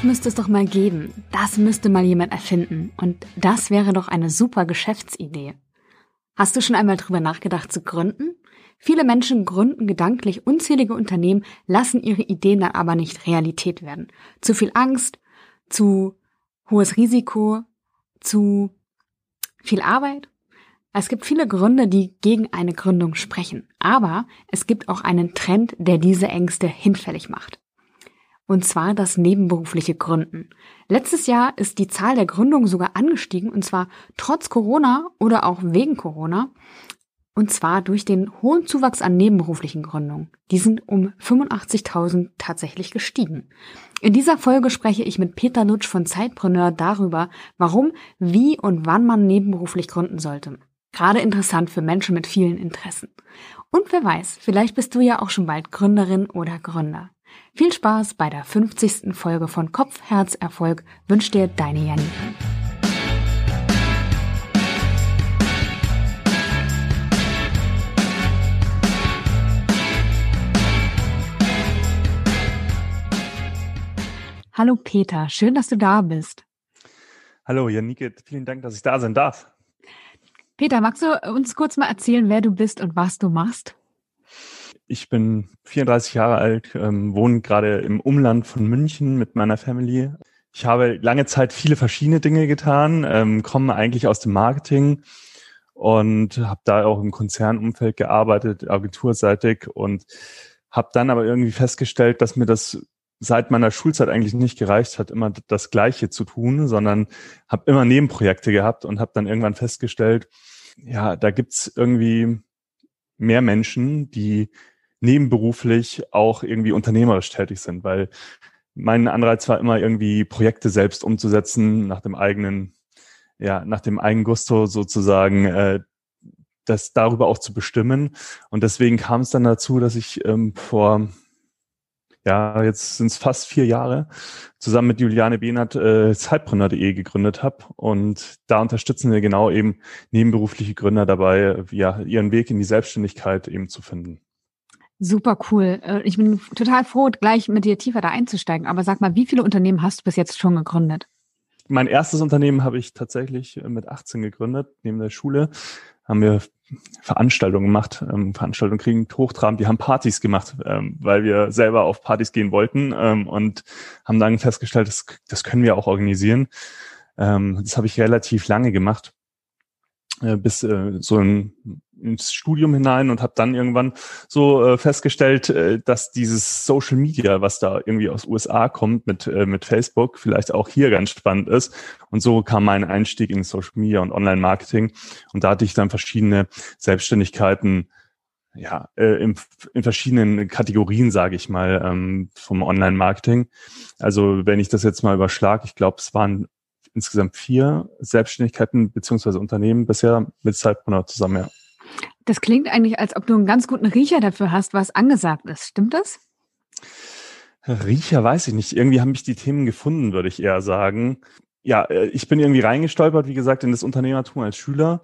Das müsste es doch mal geben. Das müsste mal jemand erfinden. Und das wäre doch eine super Geschäftsidee. Hast du schon einmal drüber nachgedacht zu gründen? Viele Menschen gründen gedanklich unzählige Unternehmen, lassen ihre Ideen dann aber nicht Realität werden. Zu viel Angst, zu hohes Risiko, zu viel Arbeit. Es gibt viele Gründe, die gegen eine Gründung sprechen, aber es gibt auch einen Trend, der diese Ängste hinfällig macht. Und zwar das nebenberufliche Gründen. Letztes Jahr ist die Zahl der Gründungen sogar angestiegen, und zwar trotz Corona oder auch wegen Corona. Und zwar durch den hohen Zuwachs an nebenberuflichen Gründungen. Die sind um 85.000 tatsächlich gestiegen. In dieser Folge spreche ich mit Peter Lutsch von Zeitpreneur darüber, warum, wie und wann man nebenberuflich gründen sollte. Gerade interessant für Menschen mit vielen Interessen. Und wer weiß, vielleicht bist du ja auch schon bald Gründerin oder Gründer. Viel Spaß bei der 50. Folge von Kopf, Herz, Erfolg wünscht dir deine Janine. Hallo Peter, schön, dass du da bist. Hallo Janike, vielen Dank, dass ich da sein darf. Peter, magst du uns kurz mal erzählen, wer du bist und was du machst? Ich bin 34 Jahre alt, ähm, wohne gerade im Umland von München mit meiner Family. Ich habe lange Zeit viele verschiedene Dinge getan, ähm, komme eigentlich aus dem Marketing und habe da auch im Konzernumfeld gearbeitet, agenturseitig und habe dann aber irgendwie festgestellt, dass mir das seit meiner Schulzeit eigentlich nicht gereicht hat, immer das Gleiche zu tun, sondern habe immer Nebenprojekte gehabt und habe dann irgendwann festgestellt, ja, da gibt's irgendwie mehr Menschen, die nebenberuflich auch irgendwie unternehmerisch tätig sind, weil mein Anreiz war immer irgendwie Projekte selbst umzusetzen, nach dem eigenen, ja, nach dem eigenen Gusto sozusagen, äh, das darüber auch zu bestimmen. Und deswegen kam es dann dazu, dass ich ähm, vor ja, jetzt sind es fast vier Jahre, zusammen mit Juliane Behnert äh, Zeitpreneur.de gegründet habe. Und da unterstützen wir genau eben nebenberufliche Gründer dabei, ja, ihren Weg in die Selbstständigkeit eben zu finden. Super cool. Äh, ich bin total froh, gleich mit dir tiefer da einzusteigen. Aber sag mal, wie viele Unternehmen hast du bis jetzt schon gegründet? Mein erstes Unternehmen habe ich tatsächlich äh, mit 18 gegründet, neben der Schule. Haben wir Veranstaltungen gemacht, ähm, Veranstaltungen kriegen hochtrabend, die haben Partys gemacht, ähm, weil wir selber auf Partys gehen wollten ähm, und haben dann festgestellt, das, können wir auch organisieren. Das habe ich relativ lange gemacht, äh, bis äh, so ein ins Studium hinein und habe dann irgendwann so äh, festgestellt, äh, dass dieses Social Media, was da irgendwie aus USA kommt mit äh, mit Facebook, vielleicht auch hier ganz spannend ist. Und so kam mein Einstieg in Social Media und Online Marketing. Und da hatte ich dann verschiedene Selbstständigkeiten ja, äh, in, in verschiedenen Kategorien, sage ich mal, ähm, vom Online-Marketing. Also wenn ich das jetzt mal überschlag, ich glaube, es waren insgesamt vier Selbstständigkeiten beziehungsweise Unternehmen bisher mit Zeitpreneur zusammen, ja. Das klingt eigentlich, als ob du einen ganz guten Riecher dafür hast, was angesagt ist. Stimmt das? Riecher weiß ich nicht. Irgendwie haben mich die Themen gefunden, würde ich eher sagen. Ja, äh, ich bin irgendwie reingestolpert, wie gesagt, in das Unternehmertum als Schüler.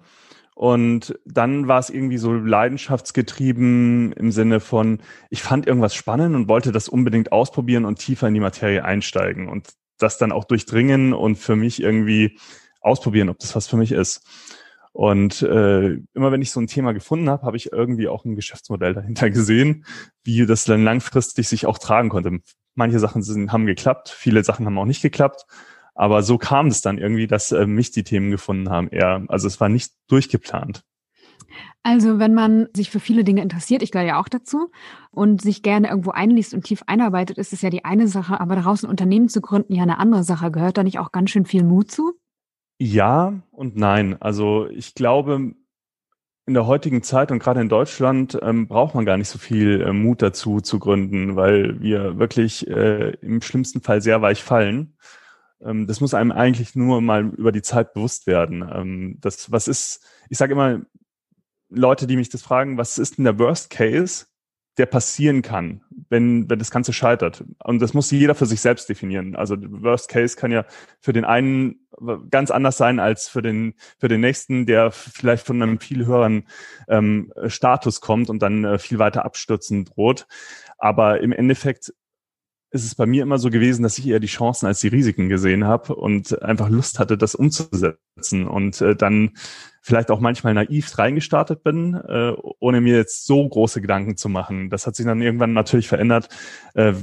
Und dann war es irgendwie so leidenschaftsgetrieben im Sinne von, ich fand irgendwas spannend und wollte das unbedingt ausprobieren und tiefer in die Materie einsteigen und das dann auch durchdringen und für mich irgendwie ausprobieren, ob das was für mich ist. Und äh, immer wenn ich so ein Thema gefunden habe, habe ich irgendwie auch ein Geschäftsmodell dahinter gesehen, wie das dann langfristig sich auch tragen konnte. Manche Sachen sind, haben geklappt, viele Sachen haben auch nicht geklappt. Aber so kam es dann irgendwie, dass äh, mich die Themen gefunden haben. Eher, also es war nicht durchgeplant. Also wenn man sich für viele Dinge interessiert, ich gehöre ja auch dazu, und sich gerne irgendwo einliest und tief einarbeitet, ist es ja die eine Sache, aber daraus ein Unternehmen zu gründen, ja eine andere Sache. Gehört da nicht auch ganz schön viel Mut zu? Ja und nein. Also ich glaube, in der heutigen Zeit und gerade in Deutschland ähm, braucht man gar nicht so viel äh, Mut dazu zu gründen, weil wir wirklich äh, im schlimmsten Fall sehr weich fallen. Ähm, das muss einem eigentlich nur mal über die Zeit bewusst werden. Ähm, das, was ist, ich sage immer, Leute, die mich das fragen, was ist denn der Worst Case? der passieren kann, wenn, wenn das Ganze scheitert. Und das muss jeder für sich selbst definieren. Also Worst Case kann ja für den einen ganz anders sein als für den, für den nächsten, der vielleicht von einem viel höheren ähm, Status kommt und dann äh, viel weiter abstürzen droht. Aber im Endeffekt ist es bei mir immer so gewesen, dass ich eher die Chancen als die Risiken gesehen habe und einfach Lust hatte, das umzusetzen und äh, dann vielleicht auch manchmal naiv reingestartet bin, äh, ohne mir jetzt so große Gedanken zu machen. Das hat sich dann irgendwann natürlich verändert äh,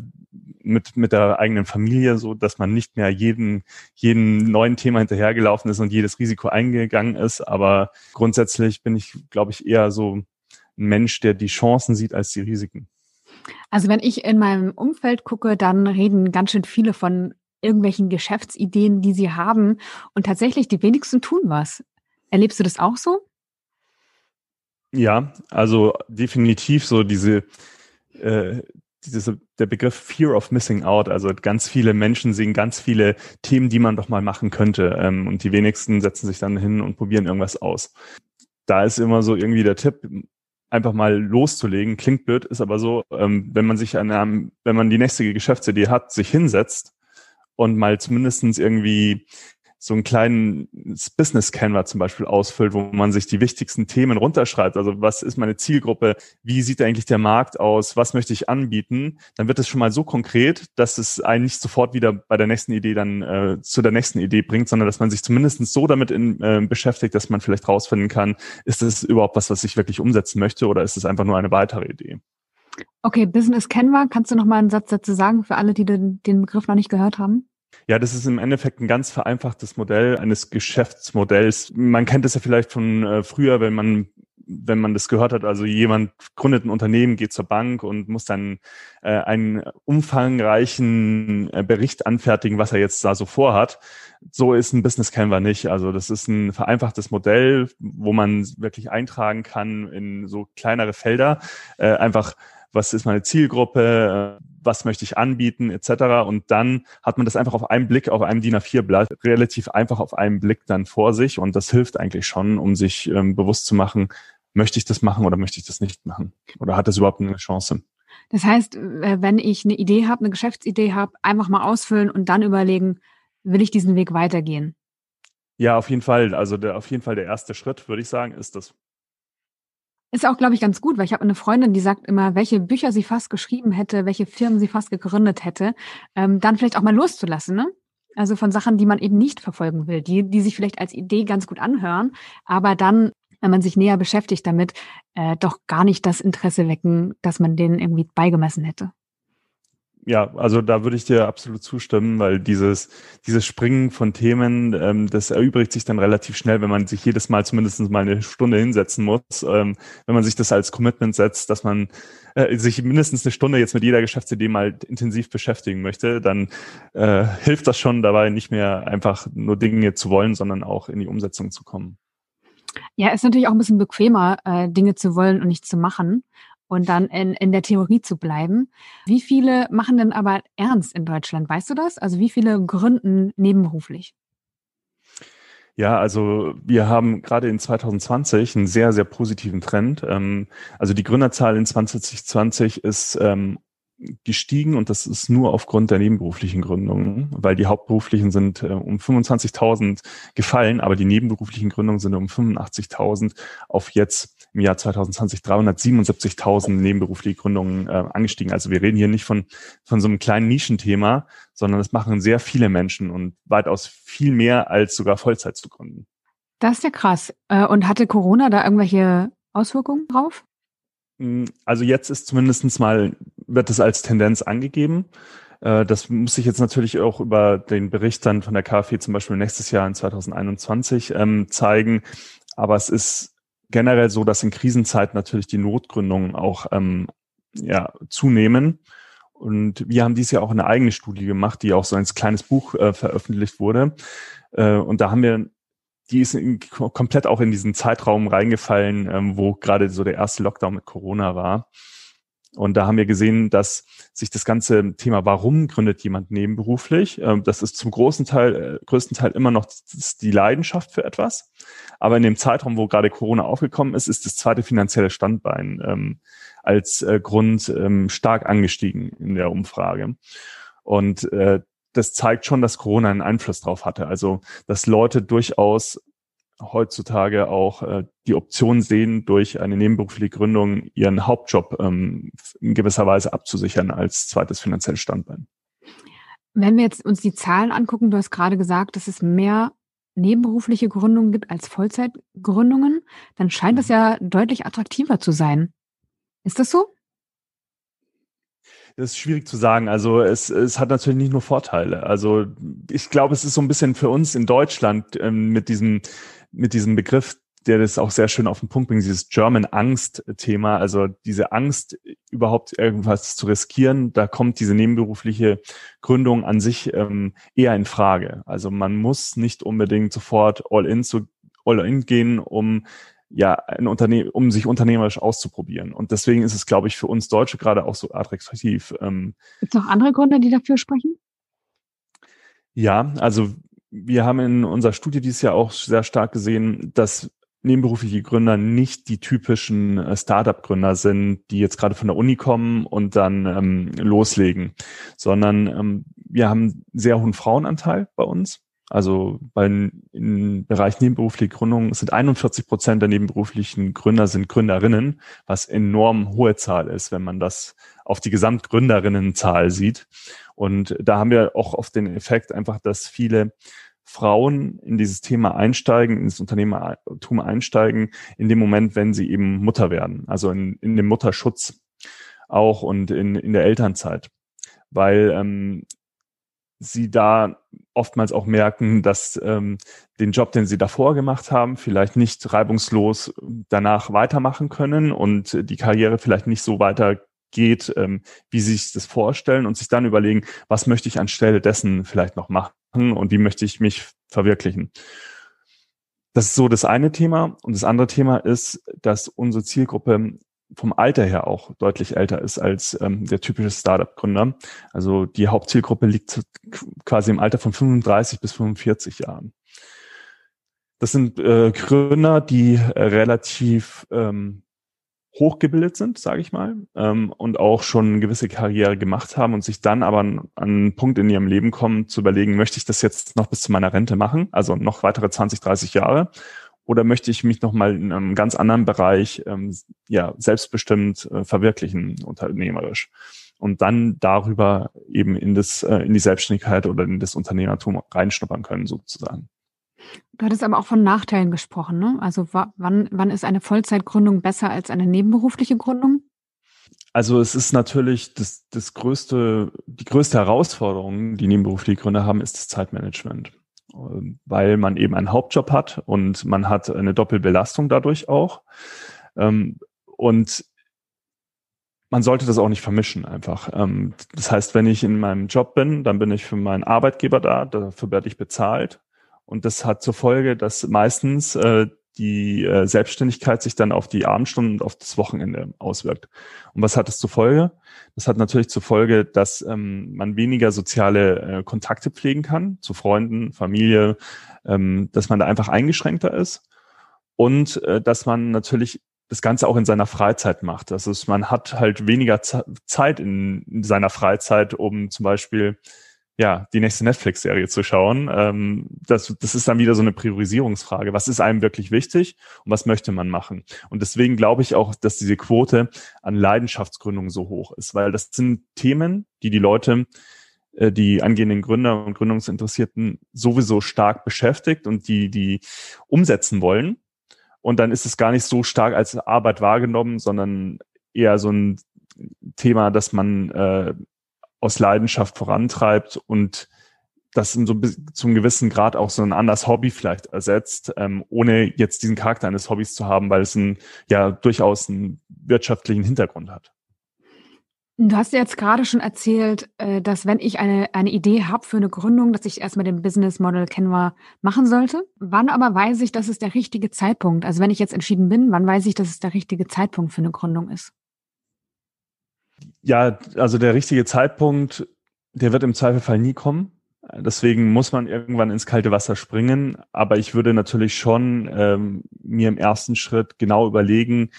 mit mit der eigenen Familie, so dass man nicht mehr jeden jeden neuen Thema hinterhergelaufen ist und jedes Risiko eingegangen ist. Aber grundsätzlich bin ich, glaube ich, eher so ein Mensch, der die Chancen sieht als die Risiken. Also wenn ich in meinem Umfeld gucke, dann reden ganz schön viele von irgendwelchen Geschäftsideen, die sie haben. Und tatsächlich, die wenigsten tun was. Erlebst du das auch so? Ja, also definitiv so diese, äh, diese, der Begriff Fear of Missing Out. Also ganz viele Menschen sehen ganz viele Themen, die man doch mal machen könnte. Ähm, und die wenigsten setzen sich dann hin und probieren irgendwas aus. Da ist immer so irgendwie der Tipp, einfach mal loszulegen. Klingt blöd, ist aber so, ähm, wenn man sich an einem, wenn man die nächste Geschäftsidee hat, sich hinsetzt und mal zumindestens irgendwie so einen kleinen Business Canva zum Beispiel ausfüllt, wo man sich die wichtigsten Themen runterschreibt. Also was ist meine Zielgruppe? Wie sieht eigentlich der Markt aus? Was möchte ich anbieten? Dann wird es schon mal so konkret, dass es einen nicht sofort wieder bei der nächsten Idee dann äh, zu der nächsten Idee bringt, sondern dass man sich zumindest so damit in, äh, beschäftigt, dass man vielleicht rausfinden kann, ist es überhaupt was, was ich wirklich umsetzen möchte oder ist es einfach nur eine weitere Idee? Okay, Business Canva, kannst du noch mal einen Satz dazu sagen für alle, die den, den Begriff noch nicht gehört haben? Ja, das ist im Endeffekt ein ganz vereinfachtes Modell eines Geschäftsmodells. Man kennt es ja vielleicht von äh, früher, wenn man wenn man das gehört hat, also jemand gründet ein Unternehmen, geht zur Bank und muss dann äh, einen umfangreichen äh, Bericht anfertigen, was er jetzt da so vorhat. So ist ein Business Canva nicht. Also das ist ein vereinfachtes Modell, wo man wirklich eintragen kann in so kleinere Felder, äh, einfach was ist meine Zielgruppe, äh, was möchte ich anbieten, etc. Und dann hat man das einfach auf einen Blick, auf einem DIN A4-Blatt, relativ einfach auf einen Blick dann vor sich. Und das hilft eigentlich schon, um sich ähm, bewusst zu machen, möchte ich das machen oder möchte ich das nicht machen? Oder hat das überhaupt eine Chance? Das heißt, äh, wenn ich eine Idee habe, eine Geschäftsidee habe, einfach mal ausfüllen und dann überlegen, will ich diesen Weg weitergehen? Ja, auf jeden Fall. Also der, auf jeden Fall der erste Schritt, würde ich sagen, ist das. Ist auch, glaube ich, ganz gut, weil ich habe eine Freundin, die sagt immer, welche Bücher sie fast geschrieben hätte, welche Firmen sie fast gegründet hätte, ähm, dann vielleicht auch mal loszulassen, ne? Also von Sachen, die man eben nicht verfolgen will, die, die sich vielleicht als Idee ganz gut anhören, aber dann, wenn man sich näher beschäftigt damit, äh, doch gar nicht das Interesse wecken, dass man denen irgendwie beigemessen hätte ja, also da würde ich dir absolut zustimmen, weil dieses, dieses Springen von Themen, ähm, das erübrigt sich dann relativ schnell, wenn man sich jedes Mal zumindest mal eine Stunde hinsetzen muss. Ähm, wenn man sich das als Commitment setzt, dass man äh, sich mindestens eine Stunde jetzt mit jeder Geschäftsidee mal intensiv beschäftigen möchte, dann äh, hilft das schon dabei, nicht mehr einfach nur Dinge zu wollen, sondern auch in die Umsetzung zu kommen. Ja, ist natürlich auch ein bisschen bequemer, äh, Dinge zu wollen und nicht zu machen und dann in, in der Theorie zu bleiben. Wie viele machen denn aber ernst in Deutschland? Weißt du das? Also wie viele gründen nebenberuflich? Ja, also wir haben gerade in 2020 einen sehr, sehr positiven Trend. Ähm, also die Gründerzahl in 2020 ist ähm, gestiegen und das ist nur aufgrund der nebenberuflichen Gründungen, weil die hauptberuflichen sind äh, um 25.000 gefallen, aber die nebenberuflichen Gründungen sind um 85.000 auf jetzt im Jahr 2020 377.000 nebenberufliche Gründungen äh, angestiegen. Also wir reden hier nicht von, von so einem kleinen Nischenthema, sondern das machen sehr viele Menschen und weitaus viel mehr als sogar Vollzeit zu gründen. Das ist ja krass. Äh, und hatte Corona da irgendwelche Auswirkungen drauf? Hm, also jetzt ist zumindestens mal, wird es als Tendenz angegeben. Äh, das muss sich jetzt natürlich auch über den Bericht dann von der KfW zum Beispiel nächstes Jahr in 2021 ähm, zeigen. Aber es ist generell so, dass in Krisenzeiten natürlich die Notgründungen auch ähm, ja, zunehmen. Und wir haben dies Jahr auch eine eigene Studie gemacht, die auch so ein kleines Buch äh, veröffentlicht wurde. Äh, und da haben wir die ist in, komplett auch in diesen Zeitraum reingefallen, ähm, wo gerade so der erste Lockdown mit Corona war. Und da haben wir gesehen, dass sich das ganze Thema, warum gründet jemand nebenberuflich, ähm, das ist zum großen Teil, äh, größten Teil immer noch die Leidenschaft für etwas. Aber in dem Zeitraum, wo gerade Corona aufgekommen ist, ist das zweite finanzielle Standbein ähm, als äh, Grund ähm, stark angestiegen in der Umfrage. Und äh, das zeigt schon, dass Corona einen Einfluss drauf hatte. Also, dass Leute durchaus heutzutage auch äh, die Option sehen, durch eine nebenberufliche Gründung ihren Hauptjob ähm, in gewisser Weise abzusichern als zweites finanzielles Standbein. Wenn wir jetzt uns die Zahlen angucken, du hast gerade gesagt, dass es mehr nebenberufliche Gründungen gibt als Vollzeitgründungen, dann scheint es mhm. ja deutlich attraktiver zu sein. Ist das so? Das ist schwierig zu sagen. Also es, es hat natürlich nicht nur Vorteile. Also ich glaube, es ist so ein bisschen für uns in Deutschland ähm, mit diesem mit diesem Begriff der das auch sehr schön auf den Punkt bringt, dieses German Angst-Thema, also diese Angst, überhaupt irgendwas zu riskieren, da kommt diese nebenberufliche Gründung an sich ähm, eher in Frage. Also man muss nicht unbedingt sofort all in zu all in gehen, um ja, ein Unternehmen, um sich unternehmerisch auszuprobieren. Und deswegen ist es, glaube ich, für uns Deutsche gerade auch so attraktiv. Ähm, Gibt es noch andere Gründe, die dafür sprechen? Ja, also wir haben in unserer Studie dieses Jahr auch sehr stark gesehen, dass nebenberufliche Gründer nicht die typischen äh, Startup-Gründer sind, die jetzt gerade von der Uni kommen und dann ähm, loslegen, sondern ähm, wir haben sehr hohen Frauenanteil bei uns. Also bei, im Bereich nebenberufliche Gründung sind 41 Prozent der nebenberuflichen Gründer sind Gründerinnen, was enorm hohe Zahl ist, wenn man das auf die Gesamtgründerinnenzahl sieht. Und da haben wir auch oft den Effekt einfach, dass viele Frauen in dieses Thema einsteigen, ins Unternehmertum einsteigen, in dem Moment, wenn sie eben Mutter werden, also in, in dem Mutterschutz auch und in, in der Elternzeit. Weil ähm, sie da oftmals auch merken, dass ähm, den Job, den sie davor gemacht haben, vielleicht nicht reibungslos danach weitermachen können und die Karriere vielleicht nicht so weitergeht, ähm, wie sie sich das vorstellen und sich dann überlegen, was möchte ich anstelle dessen vielleicht noch machen und wie möchte ich mich verwirklichen. Das ist so das eine Thema. Und das andere Thema ist, dass unsere Zielgruppe vom Alter her auch deutlich älter ist als ähm, der typische Startup-Gründer. Also die Hauptzielgruppe liegt quasi im Alter von 35 bis 45 Jahren. Das sind äh, Gründer, die äh, relativ ähm, hochgebildet sind, sage ich mal, ähm, und auch schon eine gewisse Karriere gemacht haben und sich dann aber an, an einen Punkt in ihrem Leben kommen, zu überlegen, möchte ich das jetzt noch bis zu meiner Rente machen, also noch weitere 20, 30 Jahre, oder möchte ich mich nochmal in einem ganz anderen Bereich ähm, ja, selbstbestimmt äh, verwirklichen, unternehmerisch. Und dann darüber eben in das, äh, in die Selbstständigkeit oder in das Unternehmertum reinschnuppern können, sozusagen. Du hattest aber auch von Nachteilen gesprochen, ne? Also wann, wann ist eine Vollzeitgründung besser als eine nebenberufliche Gründung? Also es ist natürlich das, das größte, die größte Herausforderung, die nebenberufliche Gründer haben, ist das Zeitmanagement. Ähm, weil man eben einen Hauptjob hat und man hat eine Doppelbelastung dadurch auch. Ähm, und man sollte das auch nicht vermischen einfach. Ähm, das heißt, wenn ich in meinem Job bin, dann bin ich für meinen Arbeitgeber da, dafür werde ich bezahlt und das hat zur Folge, dass meistens äh, die äh, Selbstständigkeit sich dann auf die Abendstunden und auf das Wochenende auswirkt. Und was hat das zur Folge? Das hat natürlich zur Folge, dass ähm, man weniger soziale äh, Kontakte pflegen kann zu Freunden, Familie, ähm, dass man da einfach eingeschränkter ist und äh, dass man natürlich das Ganze auch in seiner Freizeit macht. Das ist, man hat halt weniger Zeit in, in seiner Freizeit, um zum Beispiel ja, die nächste Netflix-Serie zu schauen. Ähm, das, das ist dann wieder so eine Priorisierungsfrage. Was ist einem wirklich wichtig und was möchte man machen? Und deswegen glaube ich auch, dass diese Quote an Leidenschaftsgründung so hoch ist, weil das sind Themen, die die Leute, äh, die angehenden Gründer und Gründungsinteressierten sowieso stark beschäftigt und die, die umsetzen wollen. Und dann ist es gar nicht so stark als Arbeit wahrgenommen, sondern eher so ein Thema, dass man äh, aus Leidenschaft vorantreibt und das so zum gewissen Grad auch so ein anderes Hobby vielleicht ersetzt, ähm, ohne jetzt diesen Charakter eines Hobbys zu haben, weil es ein, ja durchaus einen wirtschaftlichen Hintergrund hat. Du hast jetzt gerade schon erzählt, äh, dass wenn ich eine, eine Idee habe für eine Gründung, dass ich erstmal den Business Model Canva machen sollte. Wann aber weiß ich, dass es der richtige Zeitpunkt? Also wenn ich jetzt entschieden bin, wann weiß ich, dass es der richtige Zeitpunkt für eine Gründung ist? Ja, also der richtige Zeitpunkt, der wird im Zweifelfall nie kommen. Deswegen muss man irgendwann ins kalte Wasser springen. Aber ich würde natürlich schon ähm, mir im ersten Schritt genau überlegen,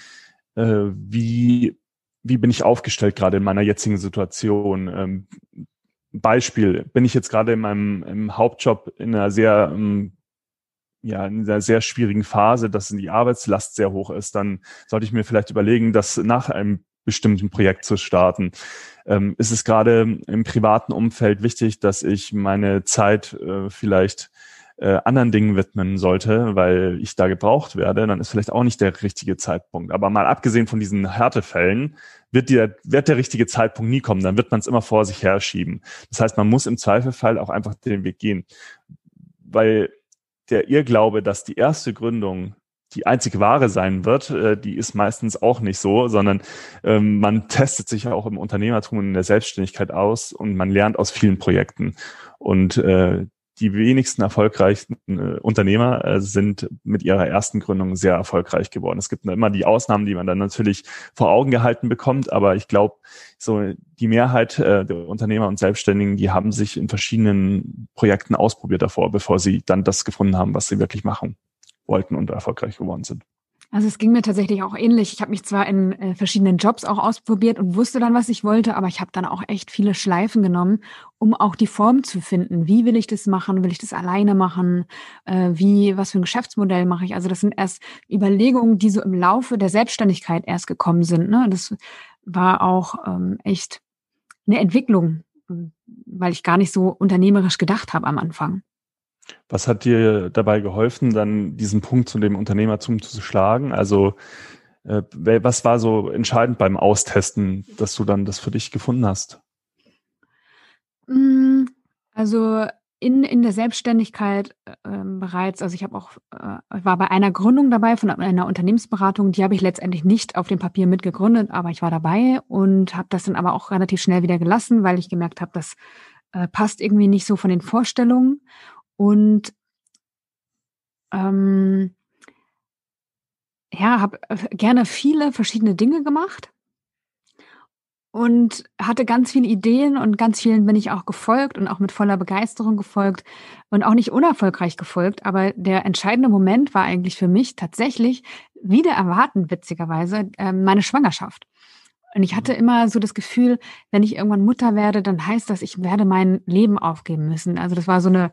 äh, wie, wie bin ich aufgestellt gerade in meiner jetzigen Situation. Ähm, Beispiel, bin ich jetzt gerade in meinem im Hauptjob in einer sehr ähm, ja, in einer sehr schwierigen Phase, dass die Arbeitslast sehr hoch ist, dann sollte ich mir vielleicht überlegen, dass nach einem bestimmten Projekt zu starten. Ähm, ist es gerade im privaten Umfeld wichtig, dass ich meine Zeit äh, vielleicht äh, anderen Dingen widmen sollte, weil ich da gebraucht werde, dann ist vielleicht auch nicht der richtige Zeitpunkt. Aber mal abgesehen von diesen Härtefällen wird, der, wird der richtige Zeitpunkt nie kommen. Dann wird man es immer vor sich herschieben. Das heißt, man muss im Zweifelfall auch einfach den Weg gehen. Weil der Irrglaube, dass die erste Gründung die einzige wahre sein wird, äh, die ist meistens auch nicht so, sondern ähm, man testet sich ja auch im Unternehmertum und in der Selbstständigkeit aus und man lernt aus vielen Projekten. Und äh, die wenigsten erfolgreichen äh, Unternehmer äh, sind mit ihrer ersten Gründung sehr erfolgreich geworden. Es gibt immer die Ausnahmen, die man dann natürlich vor Augen gehalten bekommt, aber ich glaube, so die Mehrheit äh, der Unternehmer und Selbstständigen, die haben sich in verschiedenen Projekten ausprobiert davor, bevor sie dann das gefunden haben, was sie wirklich machen wollten und erfolgreich geworden sind. Also es ging mir tatsächlich auch ähnlich. Ich habe mich zwar in äh, verschiedenen Jobs auch ausprobiert und wusste dann, was ich wollte, aber ich habe dann auch echt viele Schleifen genommen, um auch die Form zu finden. Wie will ich das machen? Will ich das alleine machen? Äh, wie, was für ein Geschäftsmodell mache ich? Also das sind erst Überlegungen, die so im Laufe der Selbstständigkeit erst gekommen sind. Ne? Das war auch ähm, echt eine Entwicklung, weil ich gar nicht so unternehmerisch gedacht habe am Anfang. Was hat dir dabei geholfen, dann diesen Punkt zu dem Unternehmertum zu schlagen? Also äh, was war so entscheidend beim Austesten, dass du dann das für dich gefunden hast? Mm, also in, in der Selbstständigkeit äh, bereits, also ich habe auch, äh, war bei einer Gründung dabei von einer Unternehmensberatung, die habe ich letztendlich nicht auf dem Papier mitgegründet, aber ich war dabei und habe das dann aber auch relativ schnell wieder gelassen, weil ich gemerkt habe, das äh, passt irgendwie nicht so von den Vorstellungen und ähm, ja, habe äh, gerne viele verschiedene Dinge gemacht und hatte ganz viele Ideen und ganz vielen bin ich auch gefolgt und auch mit voller Begeisterung gefolgt und auch nicht unerfolgreich gefolgt. Aber der entscheidende Moment war eigentlich für mich tatsächlich wieder erwarten, witzigerweise, ähm, meine Schwangerschaft. Und ich hatte immer so das Gefühl, wenn ich irgendwann Mutter werde, dann heißt das, ich werde mein Leben aufgeben müssen. Also das war so eine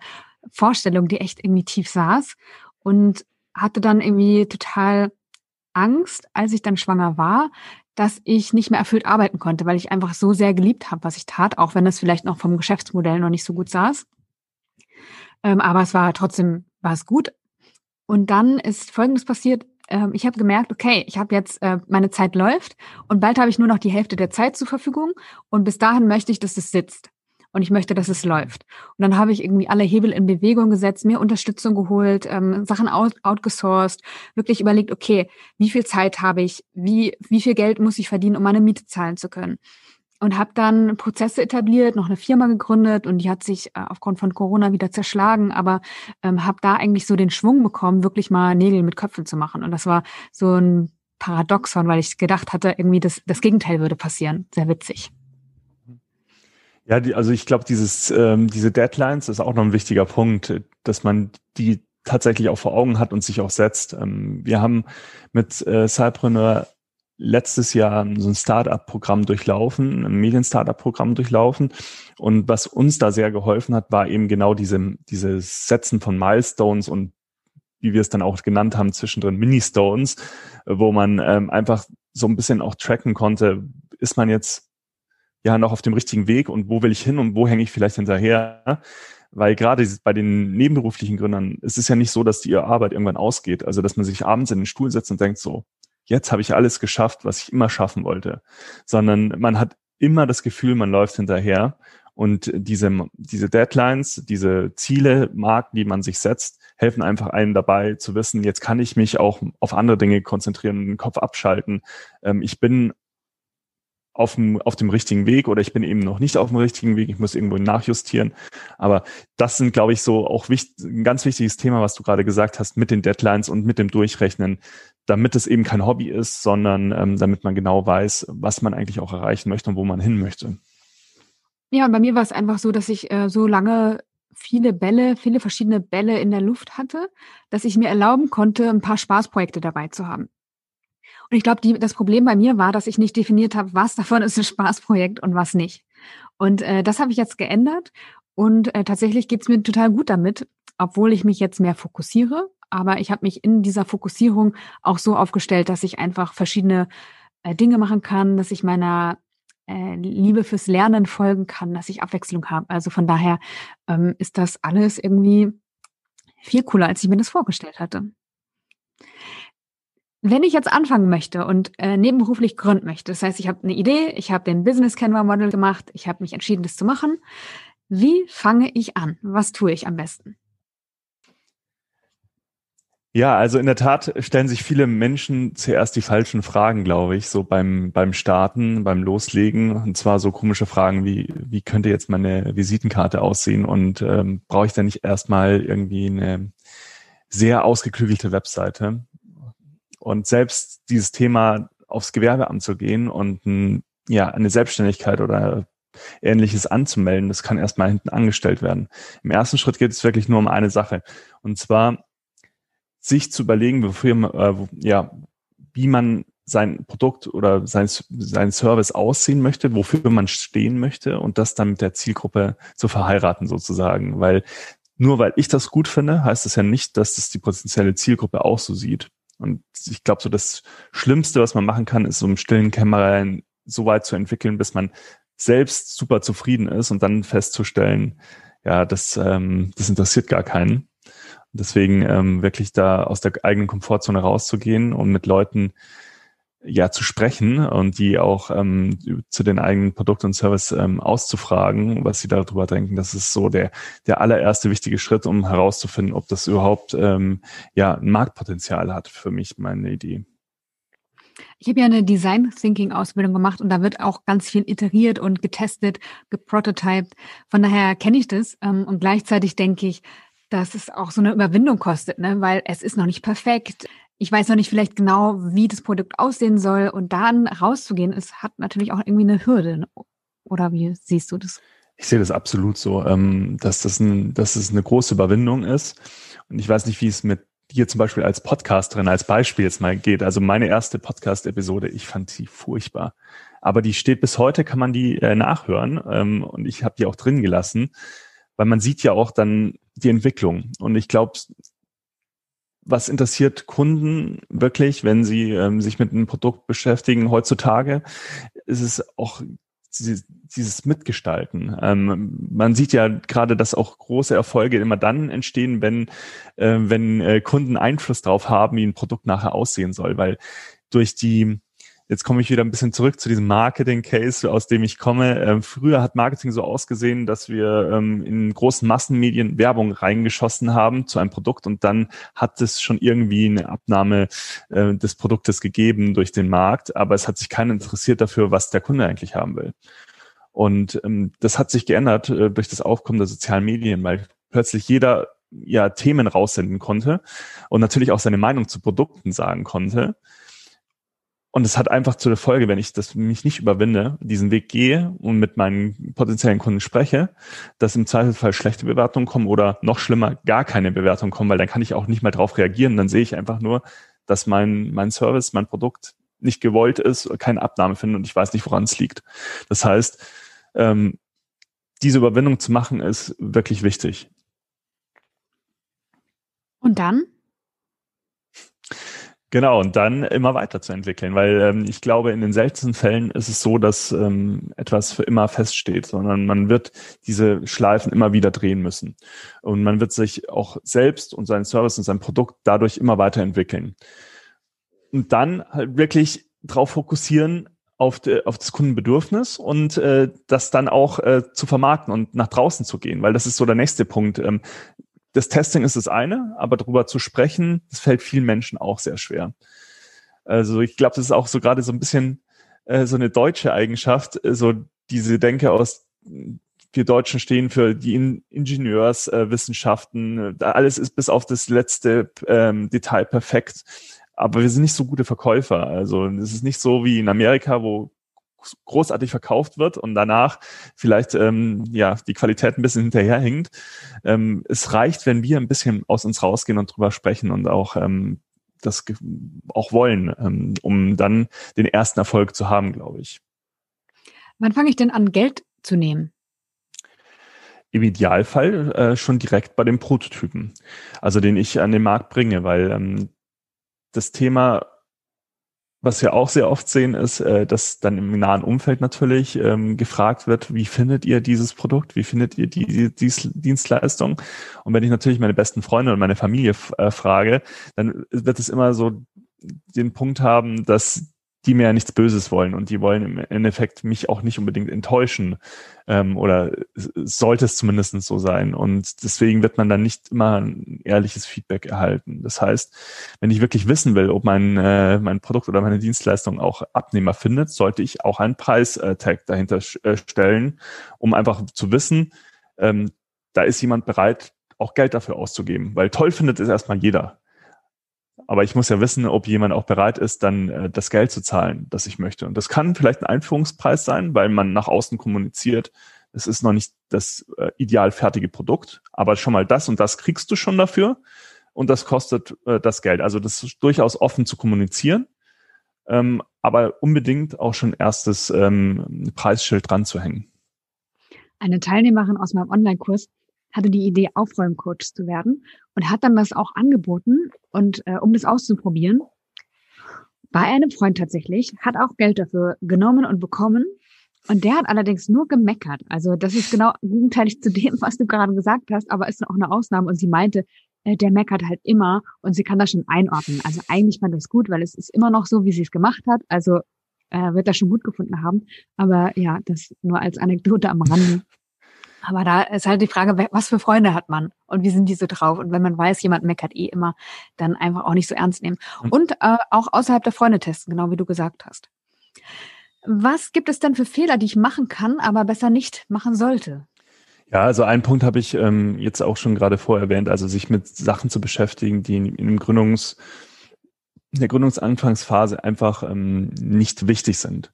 Vorstellung, die echt irgendwie tief saß und hatte dann irgendwie total Angst, als ich dann schwanger war, dass ich nicht mehr erfüllt arbeiten konnte, weil ich einfach so sehr geliebt habe, was ich tat, auch wenn es vielleicht noch vom Geschäftsmodell noch nicht so gut saß. Ähm, aber es war trotzdem, war es gut. Und dann ist Folgendes passiert. Ähm, ich habe gemerkt, okay, ich habe jetzt, äh, meine Zeit läuft und bald habe ich nur noch die Hälfte der Zeit zur Verfügung und bis dahin möchte ich, dass es sitzt und ich möchte, dass es läuft. Und dann habe ich irgendwie alle Hebel in Bewegung gesetzt, mir Unterstützung geholt, ähm, Sachen out, outgesourced, wirklich überlegt, okay, wie viel Zeit habe ich, wie, wie viel Geld muss ich verdienen, um meine Miete zahlen zu können. Und habe dann Prozesse etabliert, noch eine Firma gegründet und die hat sich äh, aufgrund von Corona wieder zerschlagen, aber ähm, habe da eigentlich so den Schwung bekommen, wirklich mal Nägel mit Köpfen zu machen. Und das war so ein Paradoxon, weil ich gedacht hatte, irgendwie das, das Gegenteil würde passieren. Sehr witzig. Ja, die, also ich glaube, dieses, ähm, diese Deadlines ist auch noch ein wichtiger Punkt, dass man die tatsächlich auch vor Augen hat und sich auch setzt. Ähm, wir haben mit äh, Cypreneur letztes Jahr so ein Startup-Programm durchlaufen, ein Medien-Startup-Programm durchlaufen. Und was uns da sehr geholfen hat, war eben genau diese, dieses Setzen von Milestones und wie wir es dann auch genannt haben, zwischendrin Mini-Stones, wo man ähm, einfach so ein bisschen auch tracken konnte, ist man jetzt ja noch auf dem richtigen Weg und wo will ich hin und wo hänge ich vielleicht hinterher? Weil gerade bei den nebenberuflichen Gründern es ist ja nicht so, dass die ihre Arbeit irgendwann ausgeht. Also dass man sich abends in den Stuhl setzt und denkt so, jetzt habe ich alles geschafft, was ich immer schaffen wollte. Sondern man hat immer das Gefühl, man läuft hinterher. Und diese, diese Deadlines, diese Ziele, Marken, die man sich setzt, helfen einfach einem dabei zu wissen, jetzt kann ich mich auch auf andere Dinge konzentrieren den Kopf abschalten. Ähm, ich bin auf dem, auf dem richtigen Weg oder ich bin eben noch nicht auf dem richtigen Weg, ich muss irgendwo nachjustieren. Aber das sind, glaube ich, so auch wichtig, ein ganz wichtiges Thema, was du gerade gesagt hast, mit den Deadlines und mit dem Durchrechnen, damit es eben kein Hobby ist, sondern ähm, damit man genau weiß, was man eigentlich auch erreichen möchte und wo man hin möchte. Ja, und bei mir war es einfach so, dass ich äh, so lange viele Bälle, viele verschiedene Bälle in der Luft hatte, dass ich mir erlauben konnte, ein paar Spaßprojekte dabei zu haben. Ich glaube, das Problem bei mir war, dass ich nicht definiert habe, was davon ist ein Spaßprojekt und was nicht. Und äh, das habe ich jetzt geändert. Und äh, tatsächlich geht's mir total gut damit, obwohl ich mich jetzt mehr fokussiere. Aber ich habe mich in dieser Fokussierung auch so aufgestellt, dass ich einfach verschiedene äh, Dinge machen kann, dass ich meiner äh, Liebe fürs Lernen folgen kann, dass ich Abwechslung habe. Also von daher ähm, ist das alles irgendwie viel cooler, als ich mir das vorgestellt hatte. Wenn ich jetzt anfangen möchte und äh, nebenberuflich gründen möchte, das heißt, ich habe eine Idee, ich habe den Business Canva Model gemacht, ich habe mich entschieden, das zu machen. Wie fange ich an? Was tue ich am besten? Ja, also in der Tat stellen sich viele Menschen zuerst die falschen Fragen, glaube ich, so beim, beim Starten, beim Loslegen. Und zwar so komische Fragen wie, wie könnte jetzt meine Visitenkarte aussehen und ähm, brauche ich da nicht erstmal irgendwie eine sehr ausgeklügelte Webseite? Und selbst dieses Thema aufs Gewerbe anzugehen und ein, ja, eine Selbstständigkeit oder ähnliches anzumelden, das kann erstmal hinten angestellt werden. Im ersten Schritt geht es wirklich nur um eine Sache. Und zwar sich zu überlegen, wofür, äh, ja, wie man sein Produkt oder sein, sein Service aussehen möchte, wofür man stehen möchte und das dann mit der Zielgruppe zu verheiraten sozusagen. Weil nur weil ich das gut finde, heißt das ja nicht, dass das die potenzielle Zielgruppe auch so sieht. Und ich glaube, so das Schlimmste, was man machen kann, ist so im stillen Kämmerlein so weit zu entwickeln, bis man selbst super zufrieden ist und dann festzustellen, ja, das, ähm, das interessiert gar keinen. Deswegen ähm, wirklich da aus der eigenen Komfortzone rauszugehen und mit Leuten ja zu sprechen und die auch ähm, zu den eigenen Produkt und Service ähm, auszufragen, was sie darüber denken. Das ist so der der allererste wichtige Schritt, um herauszufinden, ob das überhaupt ähm, ja ein Marktpotenzial hat für mich meine Idee. Ich habe ja eine Design Thinking Ausbildung gemacht und da wird auch ganz viel iteriert und getestet, geprototyped. Von daher kenne ich das ähm, und gleichzeitig denke ich, dass es auch so eine Überwindung kostet, ne? weil es ist noch nicht perfekt ich weiß noch nicht vielleicht genau, wie das Produkt aussehen soll und dann rauszugehen, es hat natürlich auch irgendwie eine Hürde. Oder wie siehst du das? Ich sehe das absolut so, ähm, dass, das ein, dass es eine große Überwindung ist. Und ich weiß nicht, wie es mit dir zum Beispiel als Podcasterin, als Beispiel jetzt mal geht. Also meine erste Podcast-Episode, ich fand sie furchtbar. Aber die steht bis heute, kann man die äh, nachhören. Ähm, und ich habe die auch drin gelassen, weil man sieht ja auch dann die Entwicklung. Und ich glaube, was interessiert Kunden wirklich, wenn sie ähm, sich mit einem Produkt beschäftigen heutzutage? Ist es auch dieses Mitgestalten. Ähm, man sieht ja gerade, dass auch große Erfolge immer dann entstehen, wenn, äh, wenn äh, Kunden Einfluss darauf haben, wie ein Produkt nachher aussehen soll, weil durch die Jetzt komme ich wieder ein bisschen zurück zu diesem Marketing-Case, aus dem ich komme. Ähm, früher hat Marketing so ausgesehen, dass wir ähm, in großen Massenmedien Werbung reingeschossen haben zu einem Produkt und dann hat es schon irgendwie eine Abnahme äh, des Produktes gegeben durch den Markt, aber es hat sich keiner interessiert dafür, was der Kunde eigentlich haben will. Und ähm, das hat sich geändert äh, durch das Aufkommen der sozialen Medien, weil plötzlich jeder ja Themen raussenden konnte und natürlich auch seine Meinung zu Produkten sagen konnte. Und es hat einfach zu der Folge, wenn ich das mich nicht überwinde, diesen Weg gehe und mit meinen potenziellen Kunden spreche, dass im Zweifelsfall schlechte Bewertungen kommen oder noch schlimmer gar keine Bewertungen kommen, weil dann kann ich auch nicht mal drauf reagieren. Dann sehe ich einfach nur, dass mein, mein Service, mein Produkt nicht gewollt ist, keine Abnahme findet und ich weiß nicht, woran es liegt. Das heißt, ähm, diese Überwindung zu machen, ist wirklich wichtig. Und dann? Genau, und dann immer weiterzuentwickeln, weil ähm, ich glaube, in den seltensten Fällen ist es so, dass ähm, etwas für immer feststeht, sondern man wird diese Schleifen immer wieder drehen müssen. Und man wird sich auch selbst und seinen Service und sein Produkt dadurch immer weiterentwickeln. Und dann halt wirklich darauf fokussieren, auf, de, auf das Kundenbedürfnis und äh, das dann auch äh, zu vermarkten und nach draußen zu gehen, weil das ist so der nächste Punkt. Ähm, das Testing ist das eine, aber darüber zu sprechen, das fällt vielen Menschen auch sehr schwer. Also ich glaube, das ist auch so gerade so ein bisschen äh, so eine deutsche Eigenschaft, äh, so diese Denke aus, wir Deutschen stehen für die In Ingenieurswissenschaften, äh, alles ist bis auf das letzte ähm, Detail perfekt. Aber wir sind nicht so gute Verkäufer. Also es ist nicht so wie in Amerika, wo großartig verkauft wird und danach vielleicht ähm, ja die Qualität ein bisschen hinterherhinkt. Ähm, es reicht, wenn wir ein bisschen aus uns rausgehen und drüber sprechen und auch ähm, das auch wollen, ähm, um dann den ersten Erfolg zu haben, glaube ich. Wann fange ich denn an, Geld zu nehmen? Im Idealfall äh, schon direkt bei den Prototypen, also den ich an den Markt bringe, weil ähm, das Thema was wir auch sehr oft sehen, ist, äh, dass dann im nahen Umfeld natürlich ähm, gefragt wird, wie findet ihr dieses Produkt, wie findet ihr die, die Dienstleistung? Und wenn ich natürlich meine besten Freunde und meine Familie äh, frage, dann wird es immer so den Punkt haben, dass die mir ja nichts Böses wollen und die wollen im Endeffekt mich auch nicht unbedingt enttäuschen ähm, oder sollte es zumindest so sein und deswegen wird man dann nicht immer ein ehrliches Feedback erhalten. Das heißt, wenn ich wirklich wissen will, ob mein, äh, mein Produkt oder meine Dienstleistung auch Abnehmer findet, sollte ich auch einen Preis-Tag dahinter äh, stellen, um einfach zu wissen, ähm, da ist jemand bereit, auch Geld dafür auszugeben, weil toll findet es erstmal jeder. Aber ich muss ja wissen, ob jemand auch bereit ist, dann äh, das Geld zu zahlen, das ich möchte. Und das kann vielleicht ein Einführungspreis sein, weil man nach außen kommuniziert, es ist noch nicht das äh, ideal fertige Produkt, aber schon mal das und das kriegst du schon dafür und das kostet äh, das Geld. Also das ist durchaus offen zu kommunizieren, ähm, aber unbedingt auch schon erstes ähm, Preisschild dran zu hängen. Eine Teilnehmerin aus meinem Online-Kurs hatte die Idee, Aufräumcoach zu werden und hat dann das auch angeboten und äh, um das auszuprobieren, bei einem Freund tatsächlich, hat auch Geld dafür genommen und bekommen. Und der hat allerdings nur gemeckert. Also das ist genau gegenteilig zu dem, was du gerade gesagt hast, aber ist auch eine Ausnahme. Und sie meinte, äh, der meckert halt immer und sie kann das schon einordnen. Also eigentlich fand das gut, weil es ist immer noch so, wie sie es gemacht hat. Also äh, wird das schon gut gefunden haben. Aber ja, das nur als Anekdote am Rande. Aber da ist halt die Frage, was für Freunde hat man und wie sind die so drauf? Und wenn man weiß, jemand meckert eh immer, dann einfach auch nicht so ernst nehmen. Und äh, auch außerhalb der Freunde testen, genau wie du gesagt hast. Was gibt es denn für Fehler, die ich machen kann, aber besser nicht machen sollte? Ja, also einen Punkt habe ich ähm, jetzt auch schon gerade vorher erwähnt, also sich mit Sachen zu beschäftigen, die in, in dem Gründungs, in der Gründungsanfangsphase einfach ähm, nicht wichtig sind.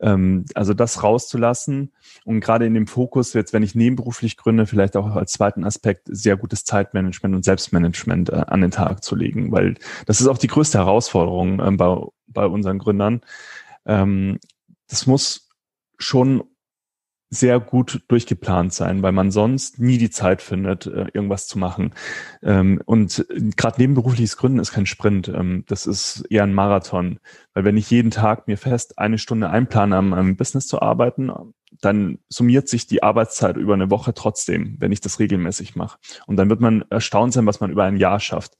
Ähm, also das rauszulassen und gerade in dem Fokus, jetzt wenn ich nebenberuflich gründe, vielleicht auch als zweiten Aspekt sehr gutes Zeitmanagement und Selbstmanagement äh, an den Tag zu legen, weil das ist auch die größte Herausforderung äh, bei, bei unseren Gründern. Ähm, das muss schon sehr gut durchgeplant sein, weil man sonst nie die Zeit findet, äh, irgendwas zu machen. Ähm, und gerade nebenberufliches Gründen ist kein Sprint. Ähm, das ist eher ein Marathon. Weil wenn ich jeden Tag mir fest eine Stunde einplane, am, am Business zu arbeiten, dann summiert sich die Arbeitszeit über eine Woche trotzdem, wenn ich das regelmäßig mache. Und dann wird man erstaunt sein, was man über ein Jahr schafft.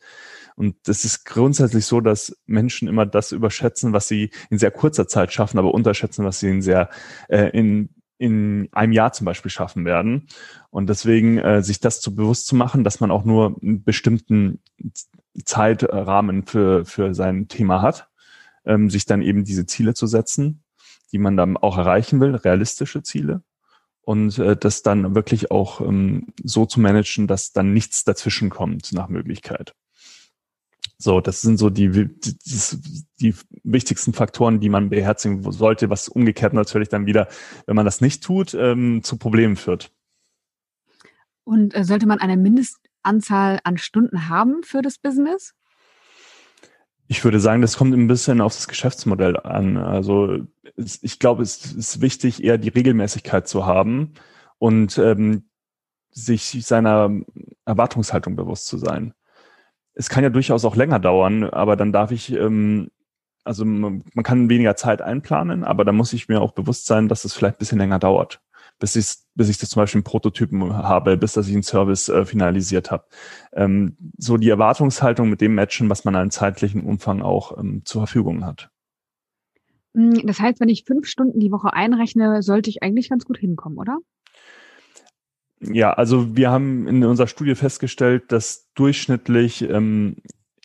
Und das ist grundsätzlich so, dass Menschen immer das überschätzen, was sie in sehr kurzer Zeit schaffen, aber unterschätzen, was sie in sehr äh, in in einem Jahr zum Beispiel schaffen werden. Und deswegen äh, sich das zu bewusst zu machen, dass man auch nur einen bestimmten Zeitrahmen für, für sein Thema hat, ähm, sich dann eben diese Ziele zu setzen, die man dann auch erreichen will, realistische Ziele. Und äh, das dann wirklich auch ähm, so zu managen, dass dann nichts dazwischen kommt nach Möglichkeit. So, das sind so die, die, die wichtigsten Faktoren, die man beherzigen sollte, was umgekehrt natürlich dann wieder, wenn man das nicht tut, ähm, zu Problemen führt. Und äh, sollte man eine Mindestanzahl an Stunden haben für das Business? Ich würde sagen, das kommt ein bisschen auf das Geschäftsmodell an. Also ich glaube, es ist wichtig, eher die Regelmäßigkeit zu haben und ähm, sich seiner Erwartungshaltung bewusst zu sein es kann ja durchaus auch länger dauern, aber dann darf ich, ähm, also man, man kann weniger Zeit einplanen, aber da muss ich mir auch bewusst sein, dass es vielleicht ein bisschen länger dauert, bis ich, bis ich das zum Beispiel einen Prototypen habe, bis dass ich einen Service äh, finalisiert habe. Ähm, so die Erwartungshaltung mit dem matchen, was man an zeitlichen Umfang auch ähm, zur Verfügung hat. Hm, das heißt, wenn ich fünf Stunden die Woche einrechne, sollte ich eigentlich ganz gut hinkommen, oder? Ja, also wir haben in unserer Studie festgestellt, dass durchschnittlich, ähm,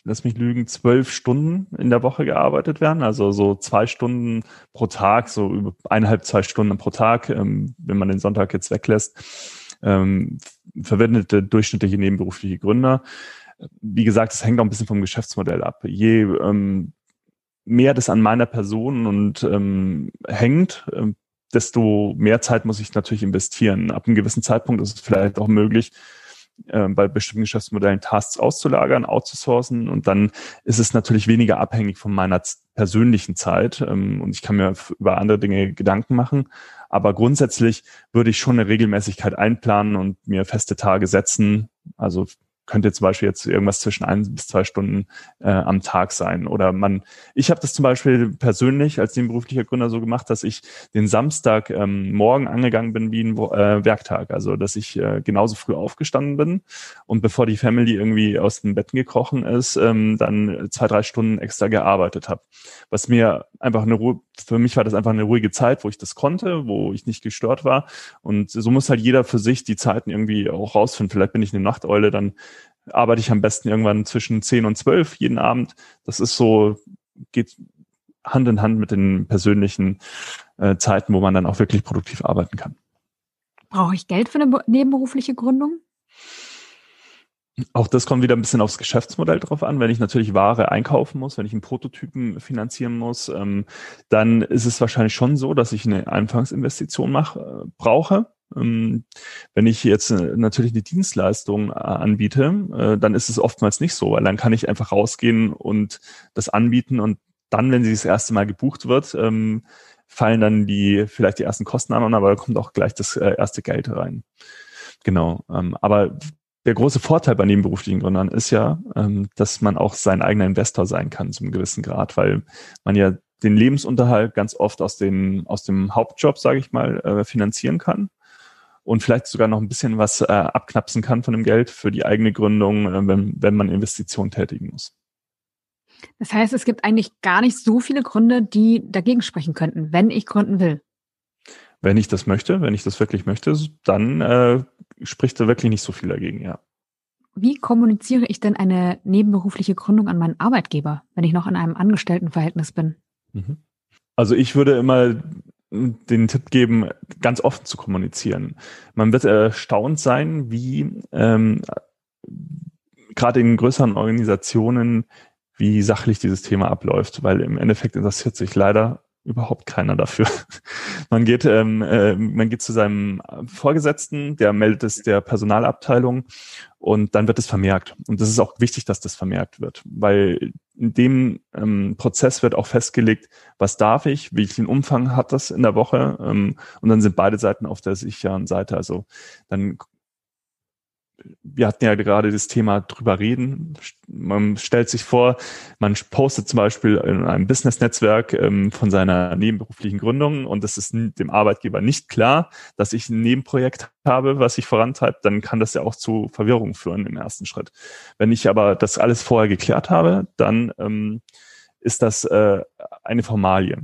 lass mich lügen, zwölf Stunden in der Woche gearbeitet werden. Also so zwei Stunden pro Tag, so eineinhalb, zwei Stunden pro Tag, ähm, wenn man den Sonntag jetzt weglässt, ähm, verwendete durchschnittliche nebenberufliche Gründer. Wie gesagt, es hängt auch ein bisschen vom Geschäftsmodell ab. Je ähm, mehr das an meiner Person und ähm, hängt, ähm, desto mehr Zeit muss ich natürlich investieren. Ab einem gewissen Zeitpunkt ist es vielleicht auch möglich, äh, bei bestimmten Geschäftsmodellen Tasks auszulagern, outzusourcen und dann ist es natürlich weniger abhängig von meiner persönlichen Zeit ähm, und ich kann mir über andere Dinge Gedanken machen. Aber grundsätzlich würde ich schon eine Regelmäßigkeit einplanen und mir feste Tage setzen. Also könnte zum Beispiel jetzt irgendwas zwischen ein bis zwei Stunden äh, am Tag sein. Oder man, ich habe das zum Beispiel persönlich als nebenberuflicher Gründer so gemacht, dass ich den Samstag ähm, morgen angegangen bin wie ein äh, Werktag. Also dass ich äh, genauso früh aufgestanden bin und bevor die Family irgendwie aus dem Bett gekrochen ist, ähm, dann zwei, drei Stunden extra gearbeitet habe. Was mir einfach eine Ruhe, für mich war das einfach eine ruhige Zeit, wo ich das konnte, wo ich nicht gestört war. Und so muss halt jeder für sich die Zeiten irgendwie auch rausfinden. Vielleicht bin ich eine Nachteule, dann arbeite ich am besten irgendwann zwischen 10 und 12 jeden Abend. Das ist so, geht Hand in Hand mit den persönlichen äh, Zeiten, wo man dann auch wirklich produktiv arbeiten kann. Brauche ich Geld für eine nebenberufliche Gründung? Auch das kommt wieder ein bisschen aufs Geschäftsmodell drauf an. Wenn ich natürlich Ware einkaufen muss, wenn ich einen Prototypen finanzieren muss, ähm, dann ist es wahrscheinlich schon so, dass ich eine Anfangsinvestition mache, äh, brauche. Ähm, wenn ich jetzt äh, natürlich eine Dienstleistung äh, anbiete, äh, dann ist es oftmals nicht so, weil dann kann ich einfach rausgehen und das anbieten und dann, wenn sie das erste Mal gebucht wird, ähm, fallen dann die vielleicht die ersten Kosten an, aber da kommt auch gleich das erste Geld rein. Genau. Ähm, aber der große Vorteil bei nebenberuflichen Gründern ist ja, dass man auch sein eigener Investor sein kann zum gewissen Grad, weil man ja den Lebensunterhalt ganz oft aus, den, aus dem Hauptjob, sage ich mal, finanzieren kann und vielleicht sogar noch ein bisschen was äh, abknapsen kann von dem Geld für die eigene Gründung, äh, wenn, wenn man Investitionen tätigen muss. Das heißt, es gibt eigentlich gar nicht so viele Gründe, die dagegen sprechen könnten, wenn ich gründen will. Wenn ich das möchte, wenn ich das wirklich möchte, dann äh, spricht da wirklich nicht so viel dagegen, ja. Wie kommuniziere ich denn eine nebenberufliche Gründung an meinen Arbeitgeber, wenn ich noch in einem Angestelltenverhältnis bin? Mhm. Also ich würde immer den Tipp geben, ganz offen zu kommunizieren. Man wird erstaunt sein, wie ähm, gerade in größeren Organisationen, wie sachlich dieses Thema abläuft, weil im Endeffekt interessiert sich leider überhaupt keiner dafür. man geht, ähm, äh, man geht zu seinem Vorgesetzten, der meldet es der Personalabteilung und dann wird es vermerkt. Und das ist auch wichtig, dass das vermerkt wird, weil in dem ähm, Prozess wird auch festgelegt, was darf ich, welchen Umfang hat das in der Woche ähm, und dann sind beide Seiten auf der sicheren Seite. Also dann wir hatten ja gerade das Thema drüber reden. Man stellt sich vor, man postet zum Beispiel in einem Business-Netzwerk ähm, von seiner nebenberuflichen Gründung und es ist dem Arbeitgeber nicht klar, dass ich ein Nebenprojekt habe, was ich vorantreibe, dann kann das ja auch zu Verwirrung führen im ersten Schritt. Wenn ich aber das alles vorher geklärt habe, dann ähm, ist das äh, eine Formalie.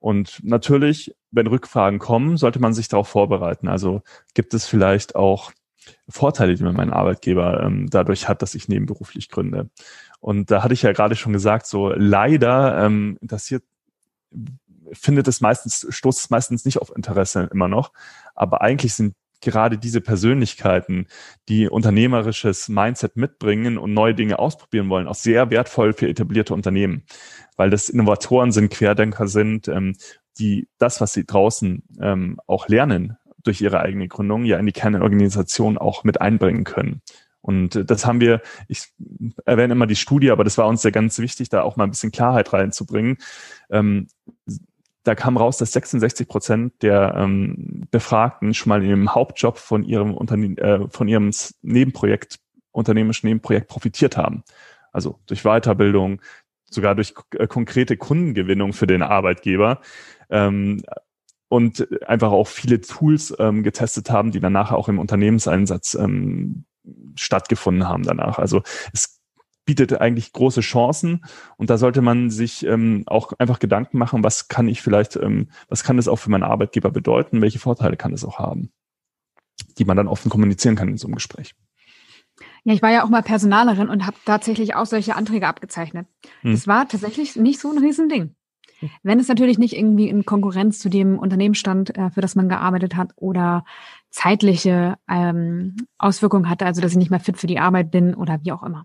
Und natürlich, wenn Rückfragen kommen, sollte man sich darauf vorbereiten. Also gibt es vielleicht auch Vorteile, die mir mein Arbeitgeber ähm, dadurch hat, dass ich nebenberuflich gründe. Und da hatte ich ja gerade schon gesagt, so leider ähm, interessiert findet es meistens, stoßt es meistens nicht auf Interesse immer noch. Aber eigentlich sind gerade diese Persönlichkeiten, die unternehmerisches Mindset mitbringen und neue Dinge ausprobieren wollen, auch sehr wertvoll für etablierte Unternehmen, weil das Innovatoren sind, Querdenker sind, ähm, die das, was sie draußen ähm, auch lernen, durch ihre eigene Gründung ja in die Kernorganisation auch mit einbringen können. Und äh, das haben wir, ich erwähne immer die Studie, aber das war uns ja ganz wichtig, da auch mal ein bisschen Klarheit reinzubringen. Ähm, da kam raus, dass 66 Prozent der ähm, Befragten schon mal in ihrem Hauptjob von ihrem Unternehmen, äh, von ihrem Nebenprojekt, unternehmerischen Nebenprojekt profitiert haben. Also durch Weiterbildung, sogar durch äh, konkrete Kundengewinnung für den Arbeitgeber. Ähm, und einfach auch viele Tools ähm, getestet haben, die danach auch im Unternehmenseinsatz ähm, stattgefunden haben danach. Also es bietet eigentlich große Chancen und da sollte man sich ähm, auch einfach Gedanken machen, was kann ich vielleicht, ähm, was kann das auch für meinen Arbeitgeber bedeuten, welche Vorteile kann es auch haben, die man dann offen kommunizieren kann in so einem Gespräch. Ja, ich war ja auch mal Personalerin und habe tatsächlich auch solche Anträge abgezeichnet. Hm. Das war tatsächlich nicht so ein Riesending. Wenn es natürlich nicht irgendwie in Konkurrenz zu dem Unternehmen stand, äh, für das man gearbeitet hat oder zeitliche ähm, Auswirkungen hatte, also dass ich nicht mehr fit für die Arbeit bin oder wie auch immer.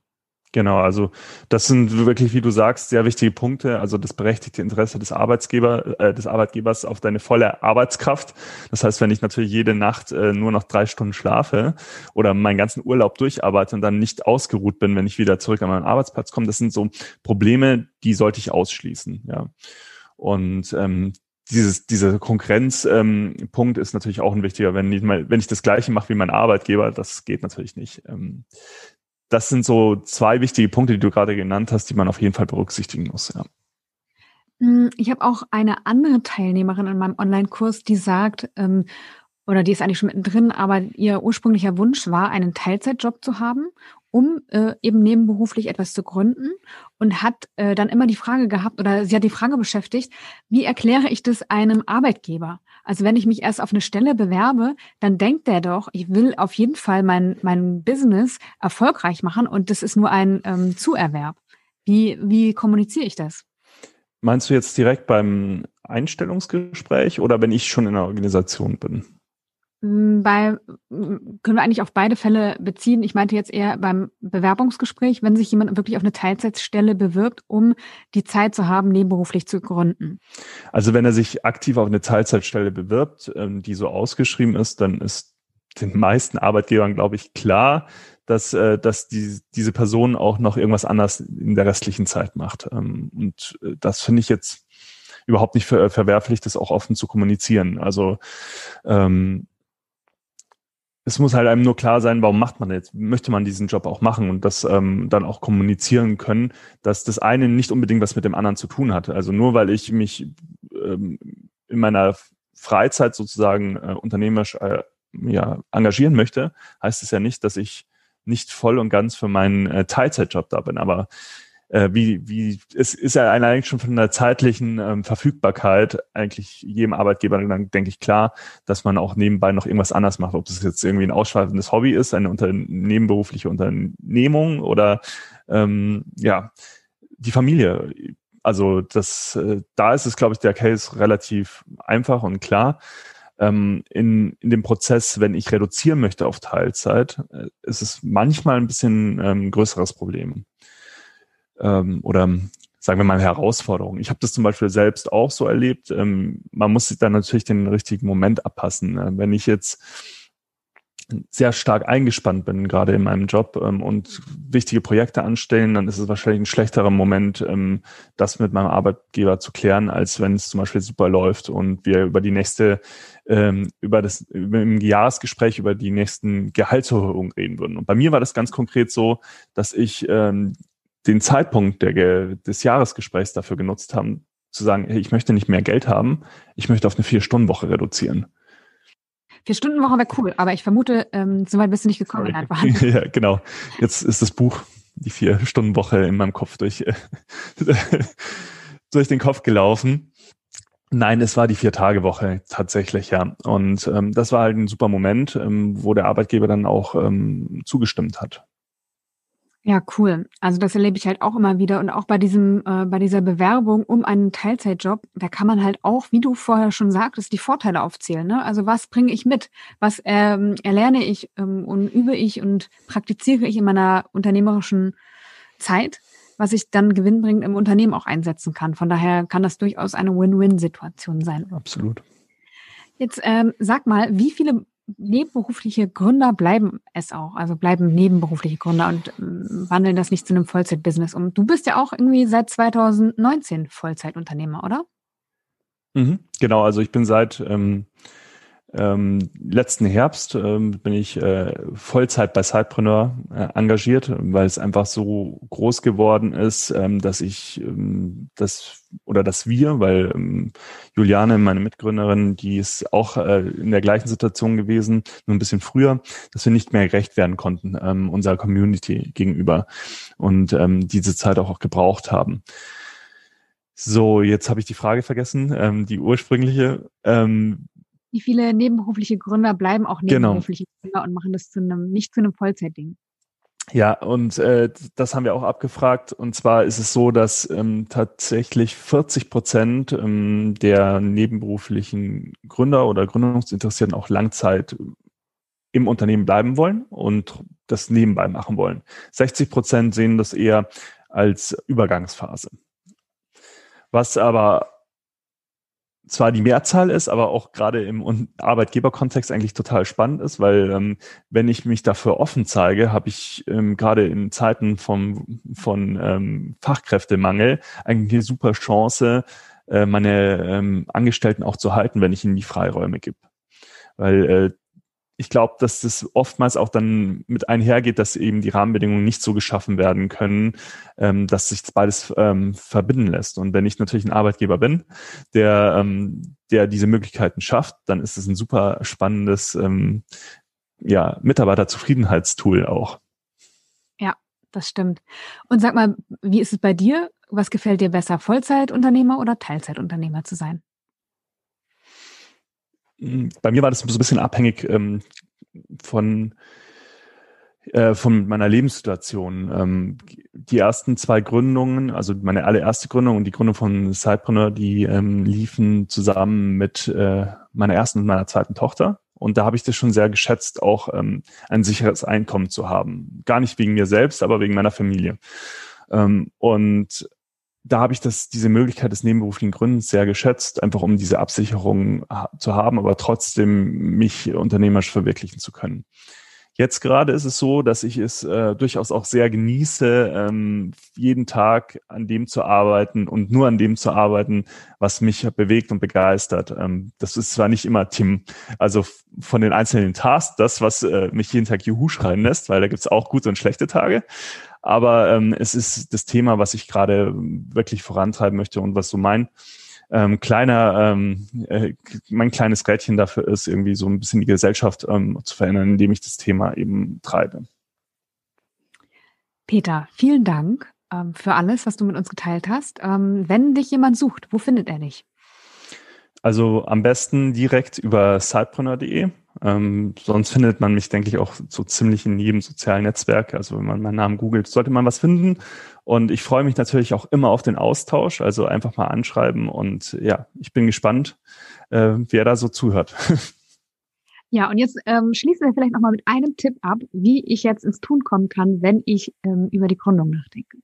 Genau, also das sind wirklich, wie du sagst, sehr wichtige Punkte. Also das berechtigte Interesse des Arbeitsgeber, äh, des Arbeitgebers auf deine volle Arbeitskraft. Das heißt, wenn ich natürlich jede Nacht äh, nur noch drei Stunden schlafe oder meinen ganzen Urlaub durcharbeite und dann nicht ausgeruht bin, wenn ich wieder zurück an meinen Arbeitsplatz komme, das sind so Probleme, die sollte ich ausschließen. Ja, und ähm, dieses, dieser Konkurrenzpunkt ähm, ist natürlich auch ein wichtiger, wenn ich, mal, wenn ich das Gleiche mache wie mein Arbeitgeber, das geht natürlich nicht. Ähm, das sind so zwei wichtige Punkte, die du gerade genannt hast, die man auf jeden Fall berücksichtigen muss. Ja. Hm, ich habe auch eine andere Teilnehmerin in meinem Online-Kurs, die sagt, ähm, oder die ist eigentlich schon mittendrin, aber ihr ursprünglicher Wunsch war, einen Teilzeitjob zu haben, um äh, eben nebenberuflich etwas zu gründen und hat äh, dann immer die Frage gehabt oder sie hat die Frage beschäftigt, wie erkläre ich das einem Arbeitgeber? Also wenn ich mich erst auf eine Stelle bewerbe, dann denkt der doch, ich will auf jeden Fall mein, mein Business erfolgreich machen und das ist nur ein ähm, Zuerwerb. Wie, wie kommuniziere ich das? Meinst du jetzt direkt beim Einstellungsgespräch oder wenn ich schon in einer Organisation bin? Hm, bei, hm, können wir eigentlich auf beide Fälle beziehen. Ich meinte jetzt eher beim Bewerbungsgespräch, wenn sich jemand wirklich auf eine Teilzeitstelle bewirbt, um die Zeit zu haben, nebenberuflich zu gründen. Also wenn er sich aktiv auf eine Teilzeitstelle bewirbt, ähm, die so ausgeschrieben ist, dann ist den meisten Arbeitgebern, glaube ich, klar, dass, äh, dass die, diese Person auch noch irgendwas anders in der restlichen Zeit macht. Ähm, und äh, das finde ich jetzt überhaupt nicht ver verwerflich, das auch offen zu kommunizieren. Also ähm, es muss halt einem nur klar sein, warum macht man jetzt, möchte man diesen Job auch machen und das ähm, dann auch kommunizieren können, dass das eine nicht unbedingt was mit dem anderen zu tun hat. Also nur weil ich mich ähm, in meiner Freizeit sozusagen äh, unternehmerisch äh, ja, engagieren möchte, heißt es ja nicht, dass ich nicht voll und ganz für meinen äh, Teilzeitjob da bin. Aber äh, wie, wie, es ist ja eigentlich schon von der zeitlichen ähm, Verfügbarkeit eigentlich jedem Arbeitgeber dann, denke ich, klar, dass man auch nebenbei noch irgendwas anders macht. Ob das jetzt irgendwie ein ausschweifendes Hobby ist, eine unter, nebenberufliche Unternehmung oder ähm, ja, die Familie. Also das, äh, da ist es, glaube ich, der Case relativ einfach und klar. Ähm, in, in dem Prozess, wenn ich reduzieren möchte auf Teilzeit, äh, ist es manchmal ein bisschen ähm, größeres Problem ähm, oder sagen wir mal Herausforderung. Ich habe das zum Beispiel selbst auch so erlebt. Ähm, man muss sich dann natürlich den richtigen Moment abpassen. Äh, wenn ich jetzt sehr stark eingespannt bin, gerade in meinem Job ähm, und wichtige Projekte anstellen, dann ist es wahrscheinlich ein schlechterer Moment, ähm, das mit meinem Arbeitgeber zu klären, als wenn es zum Beispiel super läuft und wir über die nächste, ähm, über das, über im Jahresgespräch über die nächsten Gehaltserhöhungen reden würden. Und bei mir war das ganz konkret so, dass ich ähm, den Zeitpunkt der, des Jahresgesprächs dafür genutzt haben, zu sagen, hey, ich möchte nicht mehr Geld haben, ich möchte auf eine Vier-Stunden-Woche reduzieren. Vier-Stunden-Woche wäre cool, aber ich vermute, ähm, so weit bist du nicht gekommen in einfach. ja, genau. Jetzt ist das Buch, die Vier-Stunden-Woche in meinem Kopf durch, durch den Kopf gelaufen. Nein, es war die Vier-Tage-Woche tatsächlich, ja. Und ähm, das war halt ein super Moment, ähm, wo der Arbeitgeber dann auch ähm, zugestimmt hat. Ja, cool. Also das erlebe ich halt auch immer wieder und auch bei diesem, äh, bei dieser Bewerbung um einen Teilzeitjob, da kann man halt auch, wie du vorher schon sagtest, die Vorteile aufzählen. Ne? Also was bringe ich mit? Was ähm, erlerne ich ähm, und übe ich und praktiziere ich in meiner unternehmerischen Zeit, was ich dann gewinnbringend im Unternehmen auch einsetzen kann. Von daher kann das durchaus eine Win-Win-Situation sein. Absolut. Jetzt ähm, sag mal, wie viele nebenberufliche Gründer bleiben es auch, also bleiben nebenberufliche Gründer und äh, wandeln das nicht zu einem Vollzeitbusiness um. Du bist ja auch irgendwie seit 2019 Vollzeitunternehmer, oder? Mhm, genau, also ich bin seit ähm, ähm, letzten Herbst ähm, bin ich äh, Vollzeit bei Sidepreneur äh, engagiert, weil es einfach so groß geworden ist, ähm, dass ich ähm, das oder dass wir, weil ähm, Juliane, meine Mitgründerin, die ist auch äh, in der gleichen Situation gewesen, nur ein bisschen früher, dass wir nicht mehr gerecht werden konnten ähm, unserer Community gegenüber und ähm, diese Zeit auch, auch gebraucht haben. So, jetzt habe ich die Frage vergessen, ähm, die ursprüngliche. Ähm, wie viele nebenberufliche Gründer bleiben auch genau. nebenberufliche genau. Gründer und machen das zu einem, nicht zu einem Vollzeitding. Ja, und äh, das haben wir auch abgefragt. Und zwar ist es so, dass ähm, tatsächlich 40 Prozent ähm, der nebenberuflichen Gründer oder Gründungsinteressierten auch Langzeit im Unternehmen bleiben wollen und das nebenbei machen wollen. 60 Prozent sehen das eher als Übergangsphase. Was aber zwar die Mehrzahl ist, aber auch gerade im Arbeitgeberkontext eigentlich total spannend ist, weil ähm, wenn ich mich dafür offen zeige, habe ich ähm, gerade in Zeiten vom, von ähm, Fachkräftemangel eigentlich eine super Chance, äh, meine ähm, Angestellten auch zu halten, wenn ich ihnen die Freiräume gebe. Weil äh, ich glaube, dass das oftmals auch dann mit einhergeht, dass eben die Rahmenbedingungen nicht so geschaffen werden können, ähm, dass sich beides ähm, verbinden lässt. Und wenn ich natürlich ein Arbeitgeber bin, der, ähm, der diese Möglichkeiten schafft, dann ist es ein super spannendes ähm, ja, Mitarbeiterzufriedenheitstool auch. Ja, das stimmt. Und sag mal, wie ist es bei dir? Was gefällt dir besser, Vollzeitunternehmer oder Teilzeitunternehmer zu sein? Bei mir war das so ein bisschen abhängig ähm, von äh, von meiner Lebenssituation. Ähm, die ersten zwei Gründungen, also meine allererste Gründung und die Gründung von Sidepreneur, die ähm, liefen zusammen mit äh, meiner ersten und meiner zweiten Tochter. Und da habe ich das schon sehr geschätzt, auch ähm, ein sicheres Einkommen zu haben. Gar nicht wegen mir selbst, aber wegen meiner Familie. Ähm, und da habe ich das, diese Möglichkeit des nebenberuflichen Gründens sehr geschätzt, einfach um diese Absicherung zu haben, aber trotzdem mich unternehmerisch verwirklichen zu können. Jetzt gerade ist es so, dass ich es äh, durchaus auch sehr genieße, ähm, jeden Tag an dem zu arbeiten und nur an dem zu arbeiten, was mich bewegt und begeistert. Ähm, das ist zwar nicht immer Tim, also von den einzelnen Tasks, das, was äh, mich jeden Tag Juhu schreien lässt, weil da gibt's auch gute und schlechte Tage. Aber ähm, es ist das Thema, was ich gerade wirklich vorantreiben möchte und was so mein ähm, kleiner, ähm, äh, mein kleines Rädchen dafür ist, irgendwie so ein bisschen die Gesellschaft ähm, zu verändern, indem ich das Thema eben treibe. Peter, vielen Dank ähm, für alles, was du mit uns geteilt hast. Ähm, wenn dich jemand sucht, wo findet er dich? Also am besten direkt über sidepreneur.de. Ähm, sonst findet man mich, denke ich, auch so ziemlich in jedem sozialen Netzwerk. Also wenn man meinen Namen googelt, sollte man was finden. Und ich freue mich natürlich auch immer auf den Austausch. Also einfach mal anschreiben. Und ja, ich bin gespannt, äh, wer da so zuhört. Ja, und jetzt ähm, schließen wir vielleicht nochmal mit einem Tipp ab, wie ich jetzt ins Tun kommen kann, wenn ich ähm, über die Gründung nachdenke.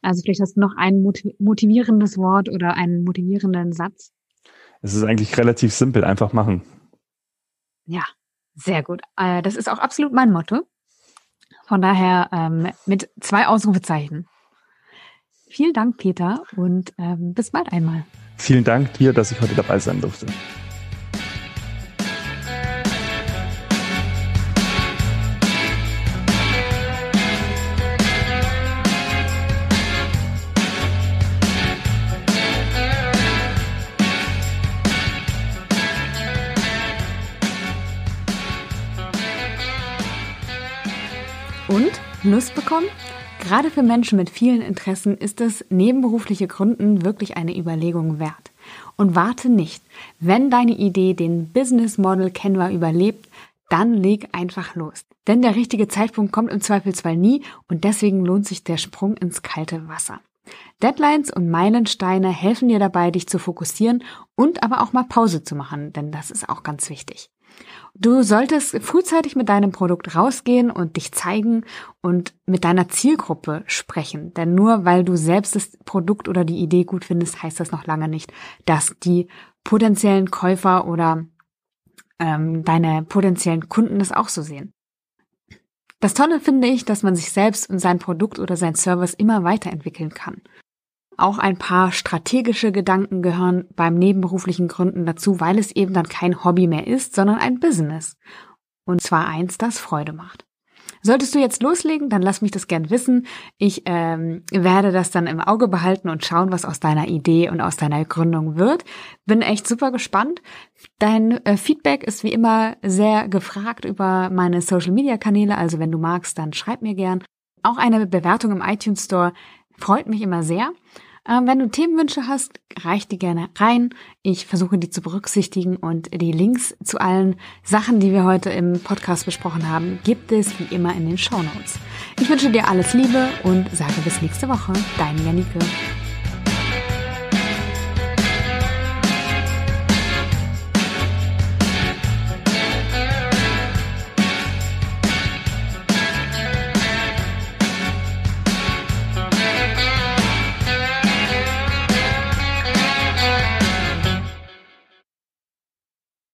Also vielleicht hast du noch ein motivierendes Wort oder einen motivierenden Satz. Es ist eigentlich relativ simpel, einfach machen. Ja, sehr gut. Äh, das ist auch absolut mein Motto. Von daher ähm, mit zwei Ausrufezeichen. Vielen Dank, Peter, und ähm, bis bald einmal. Vielen Dank dir, dass ich heute dabei sein durfte. Lust bekommen? Gerade für Menschen mit vielen Interessen ist das nebenberufliche Gründen wirklich eine Überlegung wert. Und warte nicht. Wenn deine Idee den Business Model Canva überlebt, dann leg einfach los. Denn der richtige Zeitpunkt kommt im Zweifelsfall nie und deswegen lohnt sich der Sprung ins kalte Wasser. Deadlines und Meilensteine helfen dir dabei, dich zu fokussieren und aber auch mal Pause zu machen, denn das ist auch ganz wichtig. Du solltest frühzeitig mit deinem Produkt rausgehen und dich zeigen und mit deiner Zielgruppe sprechen. Denn nur weil du selbst das Produkt oder die Idee gut findest, heißt das noch lange nicht, dass die potenziellen Käufer oder ähm, deine potenziellen Kunden das auch so sehen. Das Tolle finde ich, dass man sich selbst und sein Produkt oder sein Service immer weiterentwickeln kann. Auch ein paar strategische Gedanken gehören beim nebenberuflichen Gründen dazu, weil es eben dann kein Hobby mehr ist, sondern ein Business. Und zwar eins, das Freude macht. Solltest du jetzt loslegen, dann lass mich das gern wissen. Ich ähm, werde das dann im Auge behalten und schauen, was aus deiner Idee und aus deiner Gründung wird. Bin echt super gespannt. Dein äh, Feedback ist wie immer sehr gefragt über meine Social-Media-Kanäle. Also wenn du magst, dann schreib mir gern. Auch eine Bewertung im iTunes Store freut mich immer sehr. Ähm, wenn du Themenwünsche hast, reich die gerne rein. Ich versuche die zu berücksichtigen und die Links zu allen Sachen, die wir heute im Podcast besprochen haben, gibt es wie immer in den Show Notes. Ich wünsche dir alles Liebe und sage bis nächste Woche. Dein Janike.